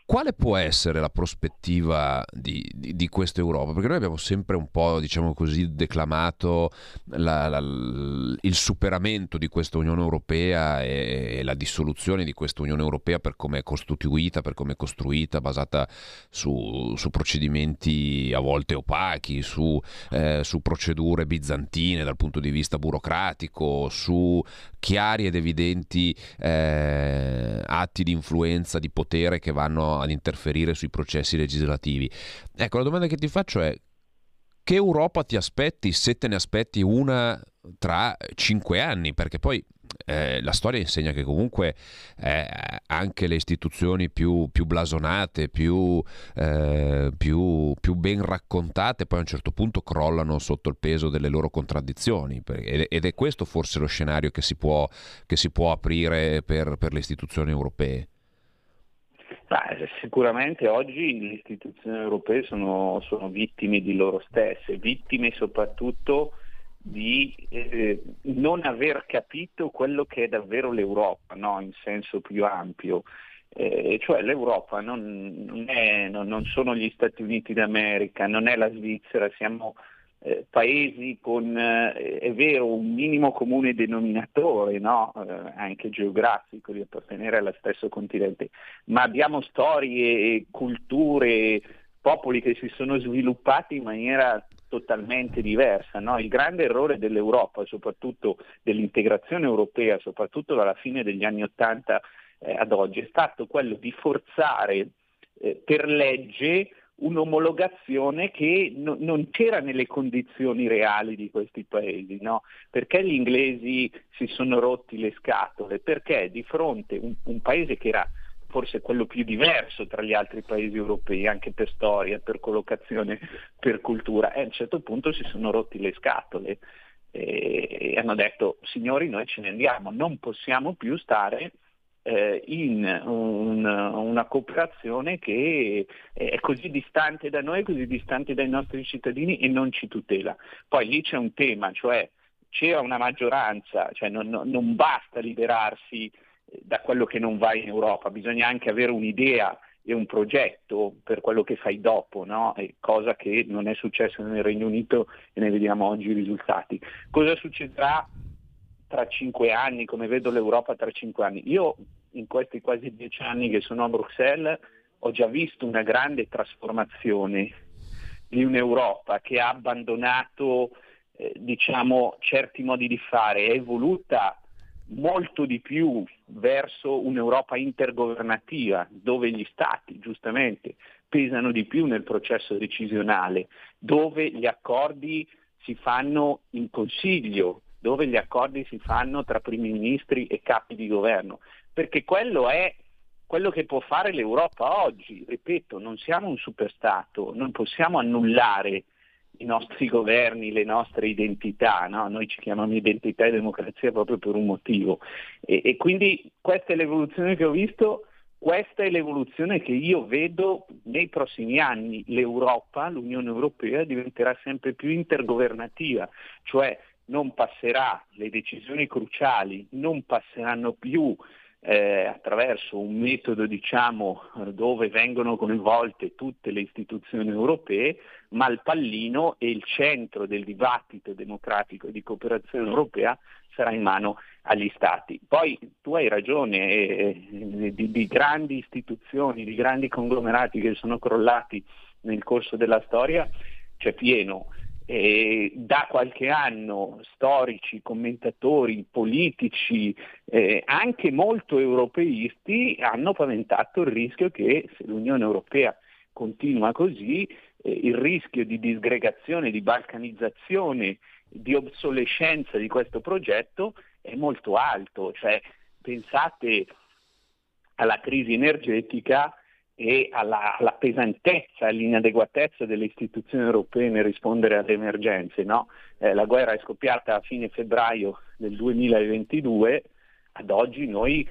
S1: quale può essere la prospettiva di, di, di, questa Europa? Perché noi abbiamo sempre un po', diciamo così, declamato la, la, il superamento di questa Unione Europea e, e, la dissoluzione di questa Unione Europea per come è costituita, per come è costruita, basata su, su procedimenti a volte opachi, su, eh, su procedure bizantine dal punto di vista burocratico, su chiari ed evidenti eh, atti di influenza, di potere che vanno ad interferire sui processi legislativi. Ecco, la domanda che ti faccio è che Europa ti aspetti se te ne aspetti una tra cinque anni? Perché poi eh, la storia insegna che comunque eh, anche le istituzioni più, più blasonate, più, eh, più, più, ben raccontate, poi a un certo punto crollano sotto il peso delle loro contraddizioni. Ed è questo forse lo scenario che si può, che si può aprire per, per le istituzioni europee.
S11: Beh, sicuramente oggi le istituzioni europee sono, sono, vittime di loro stesse, vittime soprattutto di eh, non aver capito quello che è davvero l'Europa, no? in senso più ampio. Eh, cioè l'Europa non, non, è, non, non sono gli Stati Uniti d'America, non è la Svizzera, siamo eh, paesi con, eh, è vero, un minimo comune denominatore, no? eh, anche geografico, di appartenere allo stesso continente, ma abbiamo storie, culture, popoli che si sono sviluppati in maniera totalmente diversa. No? Il grande errore dell'Europa, soprattutto dell'integrazione europea, soprattutto dalla fine degli anni Ottanta eh, ad oggi, è stato quello di forzare eh, per legge un'omologazione che no, non c'era nelle condizioni reali di questi paesi. No? Perché gli inglesi si sono rotti le scatole? Perché di fronte a un, un paese che era forse quello più diverso tra gli altri paesi europei, anche per storia, per collocazione, per cultura, e a un certo punto si sono rotti le scatole e, hanno detto signori noi ce ne andiamo, non possiamo più stare eh, in un, una cooperazione che è così distante da noi, così distante dai nostri cittadini e non ci tutela. Poi lì c'è un tema, cioè c'era una maggioranza, cioè non, non basta liberarsi da quello che non va in Europa, bisogna anche avere un'idea e un progetto per quello che fai dopo, no? cosa che non è successo nel Regno Unito e ne vediamo oggi i risultati. Cosa succederà tra cinque anni, come vedo l'Europa tra cinque anni? Io in questi quasi dieci anni che sono a Bruxelles ho già visto una grande trasformazione di un'Europa che ha abbandonato eh, diciamo, certi modi di fare, è evoluta molto di più verso un'Europa intergovernativa dove gli Stati giustamente pesano di più nel processo decisionale, dove gli accordi si fanno in Consiglio, dove gli accordi si fanno tra primi ministri e capi di governo, perché quello è quello che può fare l'Europa oggi. Ripeto, non siamo un superstato, non possiamo annullare i nostri governi, le nostre identità, no? noi ci chiamiamo identità e democrazia proprio per un motivo. E, e, quindi questa è l'evoluzione che ho visto, questa è l'evoluzione che io vedo nei prossimi anni. L'Europa, l'Unione Europea diventerà sempre più intergovernativa, cioè non passerà, le decisioni cruciali non passeranno più eh, attraverso un metodo diciamo, dove vengono coinvolte tutte le istituzioni europee, ma il pallino e il centro del dibattito democratico e di cooperazione europea sarà in mano agli Stati. Poi tu hai ragione, eh, eh di, di grandi istituzioni, di grandi conglomerati che sono crollati nel corso della storia c'è pieno eh, da qualche anno storici, commentatori, politici, eh, anche molto europeisti, hanno paventato il rischio che se l'Unione Europea continua così, eh, il rischio di disgregazione, di balcanizzazione, di obsolescenza di questo progetto è molto alto. Cioè, pensate alla crisi energetica e alla, alla, pesantezza, all'inadeguatezza delle istituzioni europee nel rispondere alle emergenze. No? Eh, la guerra è scoppiata a fine febbraio del 2022, ad oggi noi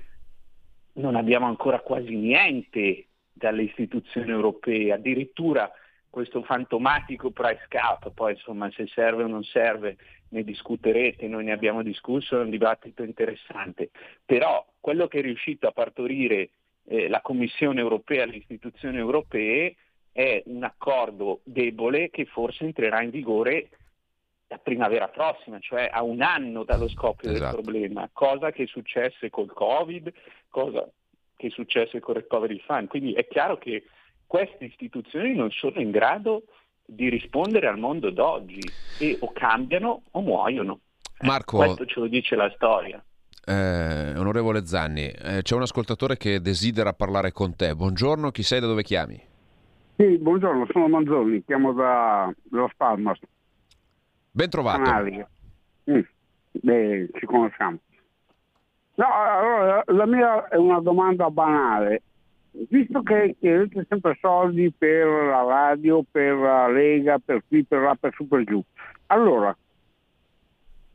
S11: non abbiamo ancora quasi niente dalle istituzioni europee, addirittura questo fantomatico price cap, poi insomma se serve o non serve ne discuterete, noi ne abbiamo discusso, è un dibattito interessante, però quello che è riuscito a partorire eh, la Commissione europea, le istituzioni europee, è un accordo debole che forse entrerà in vigore la primavera prossima, cioè a un anno dallo scoppio esatto. del problema, cosa che successe col Covid, cosa che successe col Recovery Fund. Quindi è chiaro che queste istituzioni non sono in grado di rispondere al mondo d'oggi e o cambiano o muoiono.
S1: Marco,
S11: Questo ce lo dice la storia.
S1: Eh, onorevole Zanni, eh, c'è un ascoltatore che desidera parlare con te. Buongiorno, chi sei da dove chiami?
S12: Sì, buongiorno, sono Manzoni, chiamo da, dallo Spalmas.
S1: Ben trovato.
S12: Mm, beh, ci conosciamo. No, allora, la mia è una domanda banale. Visto che chiedete sempre soldi per la radio, per la Lega, per qui, per là, per su, per giù, allora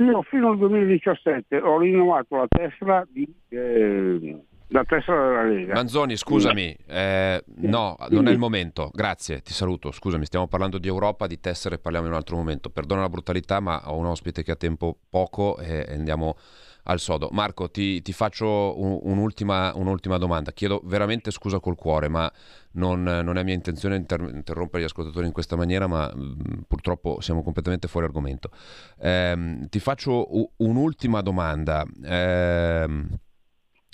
S12: io fino al 2017 ho rinnovato la tessera di, eh, la tessera della Lega.
S1: Manzoni, scusami, eh, no, non è il momento. Grazie, ti saluto. Scusami, stiamo parlando di Europa, di tessere, parliamo in un altro momento. Perdona la brutalità, ma ho un ospite che ha tempo poco e andiamo al sodo. Marco, ti, ti faccio un, un'ultima, un'ultima, domanda. Chiedo veramente scusa col cuore, ma non, non è mia intenzione inter- interrompere gli ascoltatori in questa maniera, ma mh, mm, purtroppo siamo completamente fuori argomento. Eh, ti faccio u- un'ultima domanda. Eh,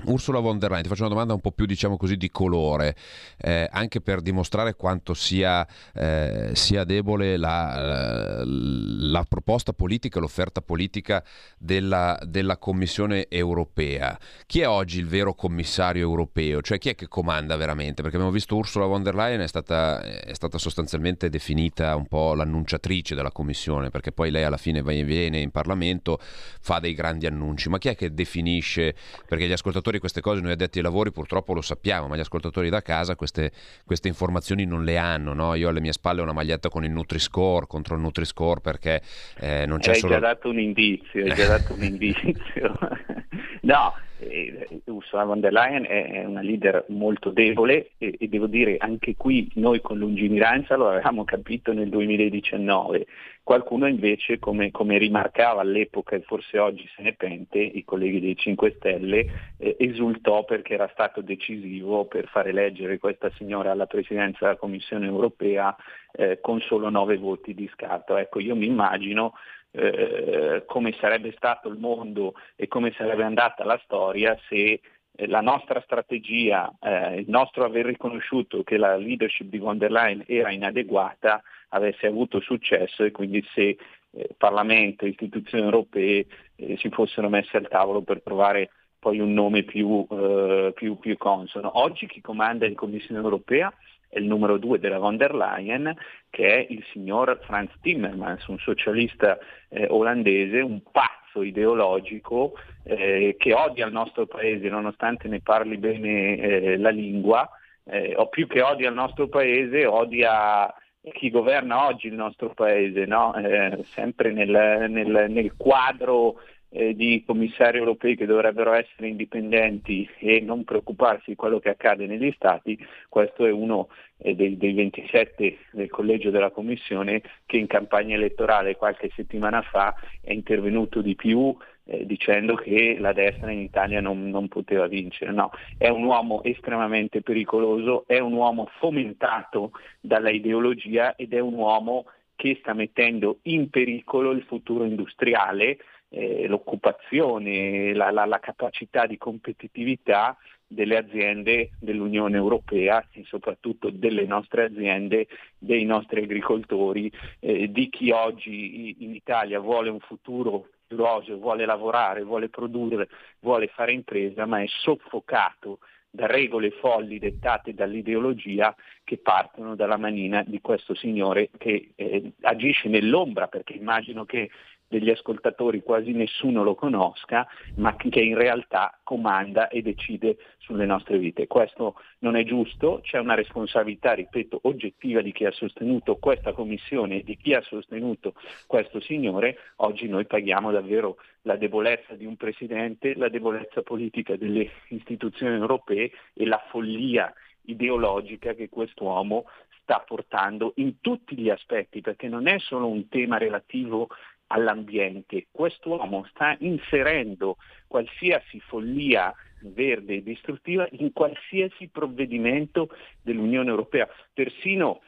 S1: Ursula von der Leyen, ti faccio una domanda un po' più diciamo così di colore, eh, anche per dimostrare quanto sia, eh, sia debole la, la, proposta politica, l'offerta politica della, della, Commissione europea. Chi è oggi il vero commissario europeo? Cioè chi è che comanda veramente? Perché abbiamo visto Ursula von der Leyen è stata, è stata sostanzialmente definita un po' l'annunciatrice della Commissione, perché poi lei alla fine viene in Parlamento, fa dei grandi annunci, ma chi è che definisce? Perché gli ascoltatori ascoltatori queste cose, noi addetti ai lavori purtroppo lo sappiamo, ma gli ascoltatori da casa queste, queste informazioni non le hanno. No? Io alle mie spalle ho una maglietta con il Nutri-Score, contro il Nutri-Score perché eh, non c'è
S11: hai
S1: solo...
S11: Hai già dato un indizio, hai già dato un indizio. no, eh, Ursula von der Leyen è una leader molto debole e, e, devo dire anche qui noi con lungimiranza lo avevamo capito nel 2019. Qualcuno invece, come, come rimarcava all'epoca e forse oggi se ne pente, i colleghi dei 5 Stelle, eh, esultò perché era stato decisivo per far eleggere questa signora alla presidenza della Commissione europea eh, con solo 9 voti di scarto. Ecco, io mi immagino eh, come sarebbe stato il mondo e come sarebbe andata la storia se eh, la nostra strategia, eh, il nostro aver riconosciuto che la leadership di von der Leyen era inadeguata avesse avuto successo e quindi se eh, Parlamento e istituzioni europee eh, si fossero messe al tavolo per trovare poi un nome più, eh, più, più consono. Oggi chi comanda in Commissione europea è il numero due della von der Leyen, che è il signor Franz Timmermans, un socialista eh, olandese, un pazzo ideologico eh, che odia il nostro paese nonostante ne parli bene eh, la lingua, eh, o più che odia il nostro paese, odia chi governa oggi il nostro paese, no? Eh, sempre nel, nel, nel quadro eh, di commissari europei che dovrebbero essere indipendenti e non preoccuparsi di quello che accade negli Stati, questo è uno eh, dei, dei, 27 del collegio della Commissione che in campagna elettorale qualche settimana fa è intervenuto di più eh, dicendo che la destra in Italia non, non poteva vincere. No, è un uomo estremamente pericoloso, è un uomo fomentato dalla ideologia ed è un uomo che sta mettendo in pericolo il futuro industriale eh, l'occupazione, la, la, la capacità di competitività delle aziende dell'Unione Europea e soprattutto delle nostre aziende, dei nostri agricoltori, eh, di chi oggi in Italia vuole un futuro roseo, vuole lavorare, vuole produrre, vuole fare impresa, ma è soffocato da regole folli dettate dall'ideologia che partono dalla manina di questo signore che eh, agisce nell'ombra, perché immagino che degli ascoltatori quasi nessuno lo conosca, ma che in realtà comanda e decide sulle nostre vite. Questo non è giusto, c'è una responsabilità, ripeto, oggettiva di chi ha sostenuto questa commissione e di chi ha sostenuto questo signore. Oggi noi paghiamo davvero la debolezza di un presidente, la debolezza politica delle istituzioni europee e la follia ideologica che quest'uomo sta portando in tutti gli aspetti, perché non è solo un tema relativo all'ambiente, quest'uomo sta inserendo qualsiasi follia verde e distruttiva in qualsiasi provvedimento dell'Unione Europea, persino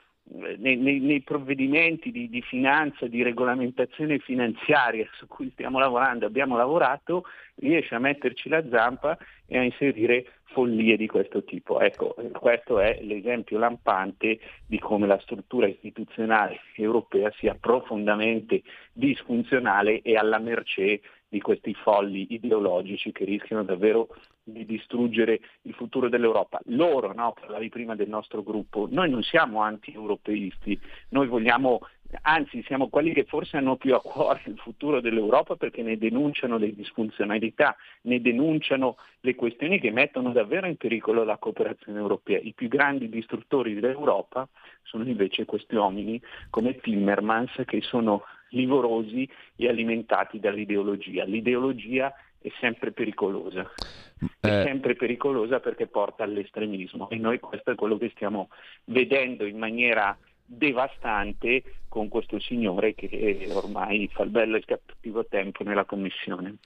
S11: eh, nei, nei, nei, provvedimenti di, di, finanza, di regolamentazione finanziaria su cui stiamo lavorando, abbiamo lavorato, riesce a metterci la zampa e a inserire follie di questo tipo. Ecco, questo è l'esempio lampante di come la struttura istituzionale europea sia profondamente disfunzionale e alla mercé di questi folli ideologici che rischiano davvero di distruggere il futuro dell'Europa. Loro, no, parlavi prima del nostro gruppo, noi non siamo anti-europeisti, noi vogliamo anzi siamo quelli che forse hanno più a cuore il futuro dell'Europa perché ne denunciano le disfunzionalità, ne denunciano le questioni che mettono davvero in pericolo la cooperazione europea. I più grandi distruttori dell'Europa sono invece questi uomini come Timmermans che sono livorosi e alimentati dall'ideologia. L'ideologia è sempre pericolosa. È eh. sempre pericolosa perché porta all'estremismo e noi questo è quello che stiamo vedendo in maniera devastante con questo signore che ormai fa il bello e il cattivo tempo nella commissione.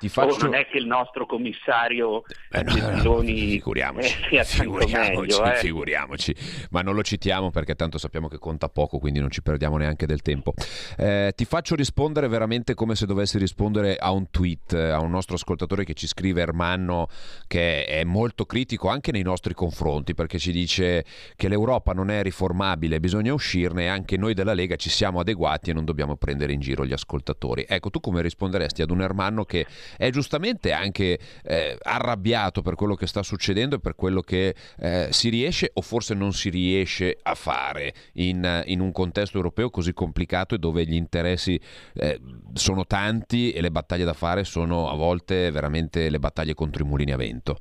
S11: Ti faccio... Oh, non è che il nostro commissario
S1: eh, no, Gentiloni no, figuriamoci, eh, figuriamoci, meglio, eh. figuriamoci, ma non lo citiamo perché tanto sappiamo che conta poco, quindi non ci perdiamo neanche del tempo. Eh, ti faccio rispondere veramente come se dovessi rispondere a un tweet, a un nostro ascoltatore che ci scrive Ermanno, che è molto critico anche nei nostri confronti, perché ci dice che l'Europa non è riformabile, bisogna uscirne e anche noi della Lega ci siamo adeguati e non dobbiamo prendere in giro gli ascoltatori. Ecco, tu come risponderesti ad un Ermanno che è giustamente anche eh, arrabbiato per quello che sta succedendo e per quello che eh, si riesce o forse non si riesce a fare in, in, un contesto europeo così complicato e dove gli interessi eh, sono tanti e le battaglie da fare sono a volte veramente le battaglie contro i mulini a vento.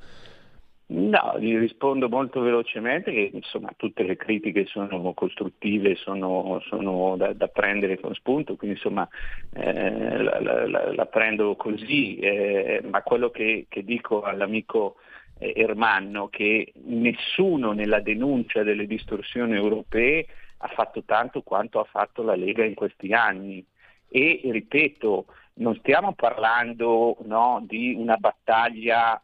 S11: No, gli rispondo molto velocemente che insomma, tutte le critiche sono costruttive, sono, sono da, da, prendere con spunto, quindi insomma eh, la, la, la, prendo così, eh, ma quello che, che dico all'amico eh, Ermanno che nessuno nella denuncia delle distorsioni europee ha fatto tanto quanto ha fatto la Lega in questi anni. E ripeto, non stiamo parlando no, di una battaglia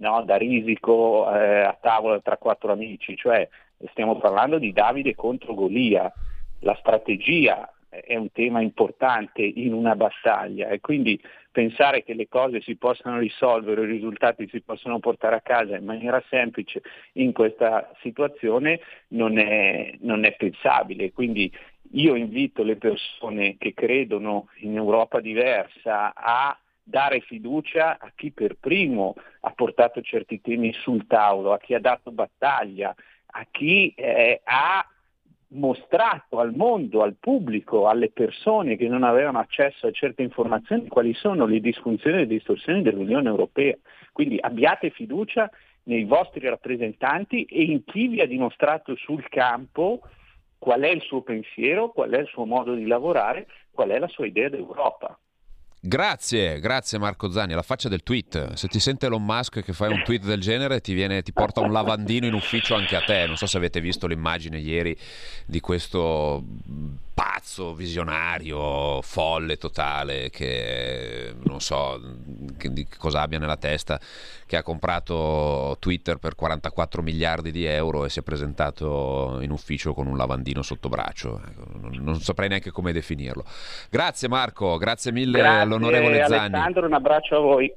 S11: no, da risico eh, a tavola tra quattro amici, cioè stiamo parlando di Davide contro Golia, la strategia è un tema importante in una battaglia e quindi pensare che le cose si possano risolvere, i risultati si possono portare a casa in maniera semplice in questa situazione non è, non è pensabile. Quindi io invito le persone che credono in Europa diversa a dare fiducia a chi per primo ha portato certi temi sul tavolo, a chi ha dato battaglia, a chi eh, ha mostrato al mondo, al pubblico, alle persone che non avevano accesso a certe informazioni quali sono le disfunzioni e le distorsioni dell'Unione Europea. Quindi abbiate fiducia nei vostri rappresentanti e in chi vi ha dimostrato sul campo qual è il suo pensiero, qual è il suo modo di lavorare, qual è la sua idea d'Europa.
S1: Grazie, grazie Marco Zanni, alla faccia del tweet. Se ti sente Elon Musk che fai un tweet del genere ti, viene, ti porta un lavandino in ufficio anche a te. Non so se avete visto l'immagine ieri di questo pazzo, visionario, folle totale, che non so che, di cosa abbia nella testa, che ha comprato Twitter per 44 miliardi di euro e si è presentato in ufficio con un lavandino sotto braccio. Ecco, non, non saprei neanche come definirlo. Grazie Marco, grazie mille
S11: grazie,
S1: all'onorevole Zanni.
S11: Alessandro, un abbraccio a voi.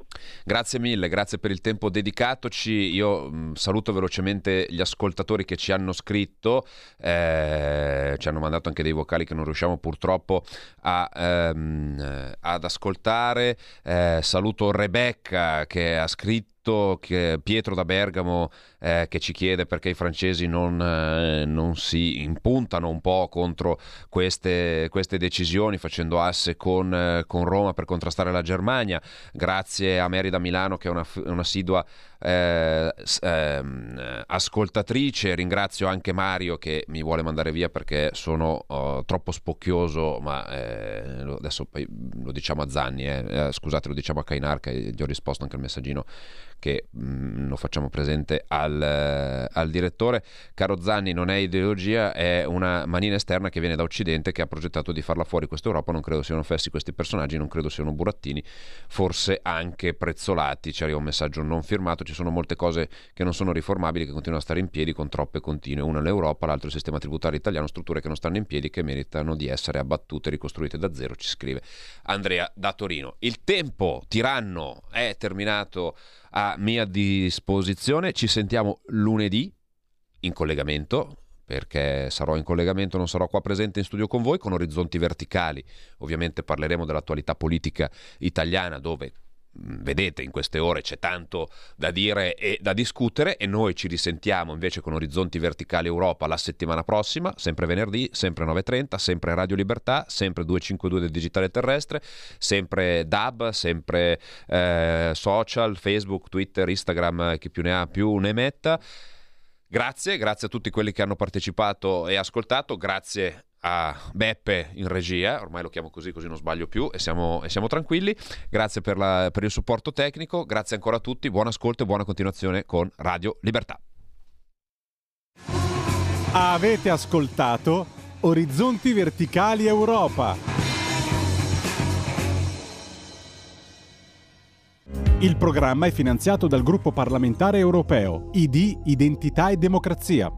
S1: Grazie mille, grazie per il tempo dedicatoci. Io mh, saluto velocemente gli ascoltatori che ci hanno scritto, eh, ci hanno mandato anche dei vocali che che non riusciamo purtroppo a, ehm, ad ascoltare. Eh, saluto Rebecca che ha scritto scritto che Pietro da Bergamo eh, che ci chiede perché i francesi non, eh, non, si impuntano un po' contro queste, queste decisioni facendo asse con, eh, con, Roma per contrastare la Germania. Grazie a Merida Milano che è una, un'assidua eh, ehm, ascoltatrice. Ringrazio anche Mario che mi vuole mandare via perché sono oh, troppo spocchioso, ma eh, adesso lo diciamo a Zanni, eh. Scusate, lo diciamo a Kainar che gli ho risposto anche al messaggino che mh, mm, lo facciamo presente al, eh, al, direttore. Caro Zanni, non è ideologia, è una manina esterna che viene da Occidente che ha progettato di farla fuori questa Europa. Non credo siano fessi questi personaggi, non credo siano burattini, forse anche prezzolati. Ci arriva un messaggio non firmato, ci sono molte cose che non sono riformabili, che continuano a stare in piedi con troppe continue. Una l'Europa, l'altro il sistema tributario italiano, strutture che non stanno in piedi, che meritano di essere abbattute ricostruite da zero, ci scrive Andrea da Torino. Il tempo tiranno è terminato a mia disposizione. Ci sentiamo lunedì in collegamento perché sarò in collegamento, non sarò qua presente in studio con voi, con orizzonti verticali. Ovviamente parleremo dell'attualità politica italiana dove vedete in queste ore c'è tanto da dire e da discutere e noi ci risentiamo invece con Orizzonti Verticali Europa la settimana prossima, sempre venerdì, sempre 9.30, sempre Radio Libertà, sempre 252 del digitale terrestre, sempre DAB, sempre eh, social, Facebook, Twitter, Instagram, chi più ne ha più ne metta. Grazie, grazie a tutti quelli che hanno partecipato e ascoltato, grazie a Beppe in regia, ormai lo chiamo così così non sbaglio più e siamo, e siamo tranquilli. Grazie per, la, per il supporto tecnico, grazie ancora a tutti, buon ascolto e buona continuazione con Radio Libertà.
S10: Avete ascoltato Orizzonti Verticali Europa. Il programma è finanziato dal gruppo parlamentare europeo ID Identità e Democrazia